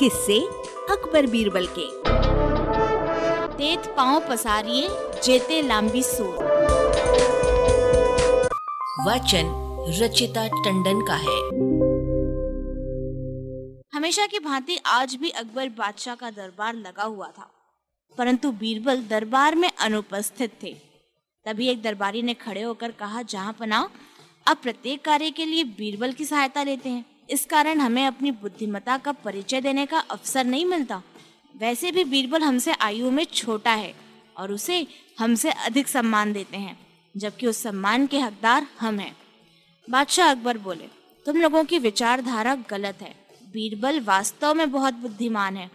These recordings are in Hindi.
किससे अकबर बीरबल के। तेत पाँव पसारिए जेते लांबी सोर। वचन रचिता टंडन का है। हमेशा की भांति आज भी अकबर बादशाह का दरबार लगा हुआ था। परंतु बीरबल दरबार में अनुपस्थित थे। तभी एक दरबारी ने खड़े होकर कहा जहाँ पना अब प्रत्येक कार्य के लिए बीरबल की सहायता लेते हैं। इस कारण हमें अपनी बुद्धिमता का परिचय देने का अवसर नहीं मिलता। वैसे भी बीरबल हमसे आयु में छोटा है और उसे हमसे अधिक सम्मान देते हैं, जबकि उस सम्मान के हकदार हम हैं। बादशाह अकबर बोले, तुम लोगों की विचारधारा गलत है। बीरबल वास्तव में बहुत बुद्धिमान है।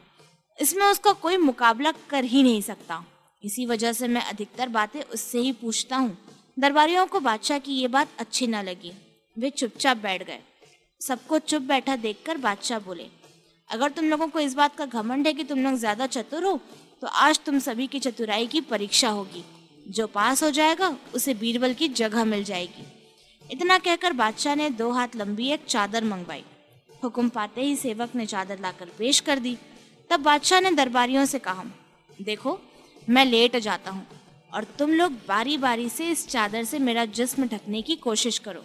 इसमें उसका कोई मुकाबला कर ही नहीं सकता। इसी वजह से मैं अधिकतर बातें उससे ही पूछता हूँ। दरबारियों को बादशाह की ये बात अच्छी न लगी। वे चुपचाप बैठ गए। सबको चुप बैठा देखकर बादशाह बोले, अगर तुम लोगों को इस बात का घमंड है कि तुम लोग ज़्यादा चतुर हो तो आज तुम सभी की चतुराई की परीक्षा होगी। जो पास हो जाएगा, उसे बीरबल की जगह मिल जाएगी। इतना कहकर बादशाह ने दो हाथ लंबी एक चादर मंगवाई। हुक्म पाते ही सेवक ने चादर लाकर पेश कर दी। तब बादशाह ने दरबारियों से कहा, देखो, मैं लेट जाता हूँ और तुम लोग बारी बारी से इस चादर से मेरा जिस्म ढकने की कोशिश करो।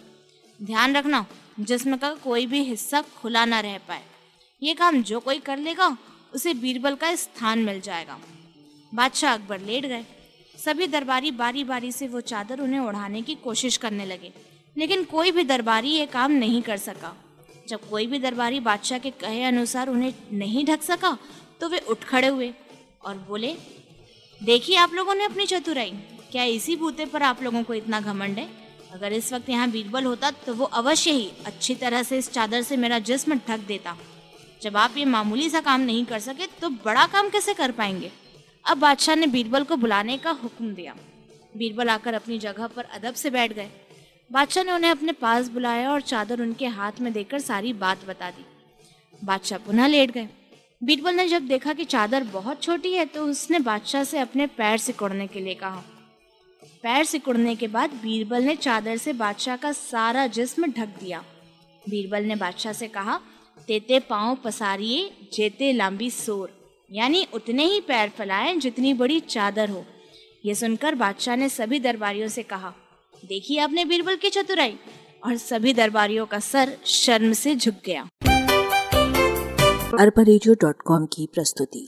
ध्यान रखना जिस्म का कोई भी हिस्सा खुला ना रह पाए। ये काम जो कोई कर लेगा, उसे बीरबल का स्थान मिल जाएगा। बादशाह अकबर लेट गए। सभी दरबारी बारी बारी से वो चादर उन्हें उड़ाने की कोशिश करने लगे। लेकिन कोई भी दरबारी ये काम नहीं कर सका। जब कोई भी दरबारी बादशाह के कहे अनुसार उन्हें नहीं ढक सका तो वे उठ खड़े हुए और बोले, देखिए आप लोगों ने अपनी चतुराई। क्या इसी बूते पर आप लोगों को इतना घमंड है? अगर इस वक्त यहाँ बीरबल होता तो वो अवश्य ही अच्छी तरह से इस चादर से मेरा जिस्म ढक देता। जब आप ये मामूली सा काम नहीं कर सके तो बड़ा काम कैसे कर पाएँगे? अब बादशाह ने बीरबल को बुलाने का हुक्म दिया। बीरबल आकर अपनी जगह पर अदब से बैठ गए। बादशाह ने उन्हें अपने पास बुलाया और चादर उनके हाथ में देकर सारी बात बता दी। बादशाह पुनः लेट गए। बीरबल ने जब देखा कि चादर बहुत छोटी है तो उसने बादशाह से अपने पैर सिकुड़ने के लिए कहा। पैर सिकुड़ने के बाद बीरबल ने चादर से बादशाह का सारा जिस्म ढक दिया। बीरबल ने बादशाह से कहा, तेते पाँव पसारिए, जेते लांबी सोर। यानी उतने ही पैर फैलाएँ जितनी बड़ी चादर हो। यह सुनकर बादशाह ने सभी दरबारियों से कहा, देखिए आपने बीरबल की चतुराई। और सभी दरबारियों का सर शर्म से झुक गया। अरबा की प्रस्तुति।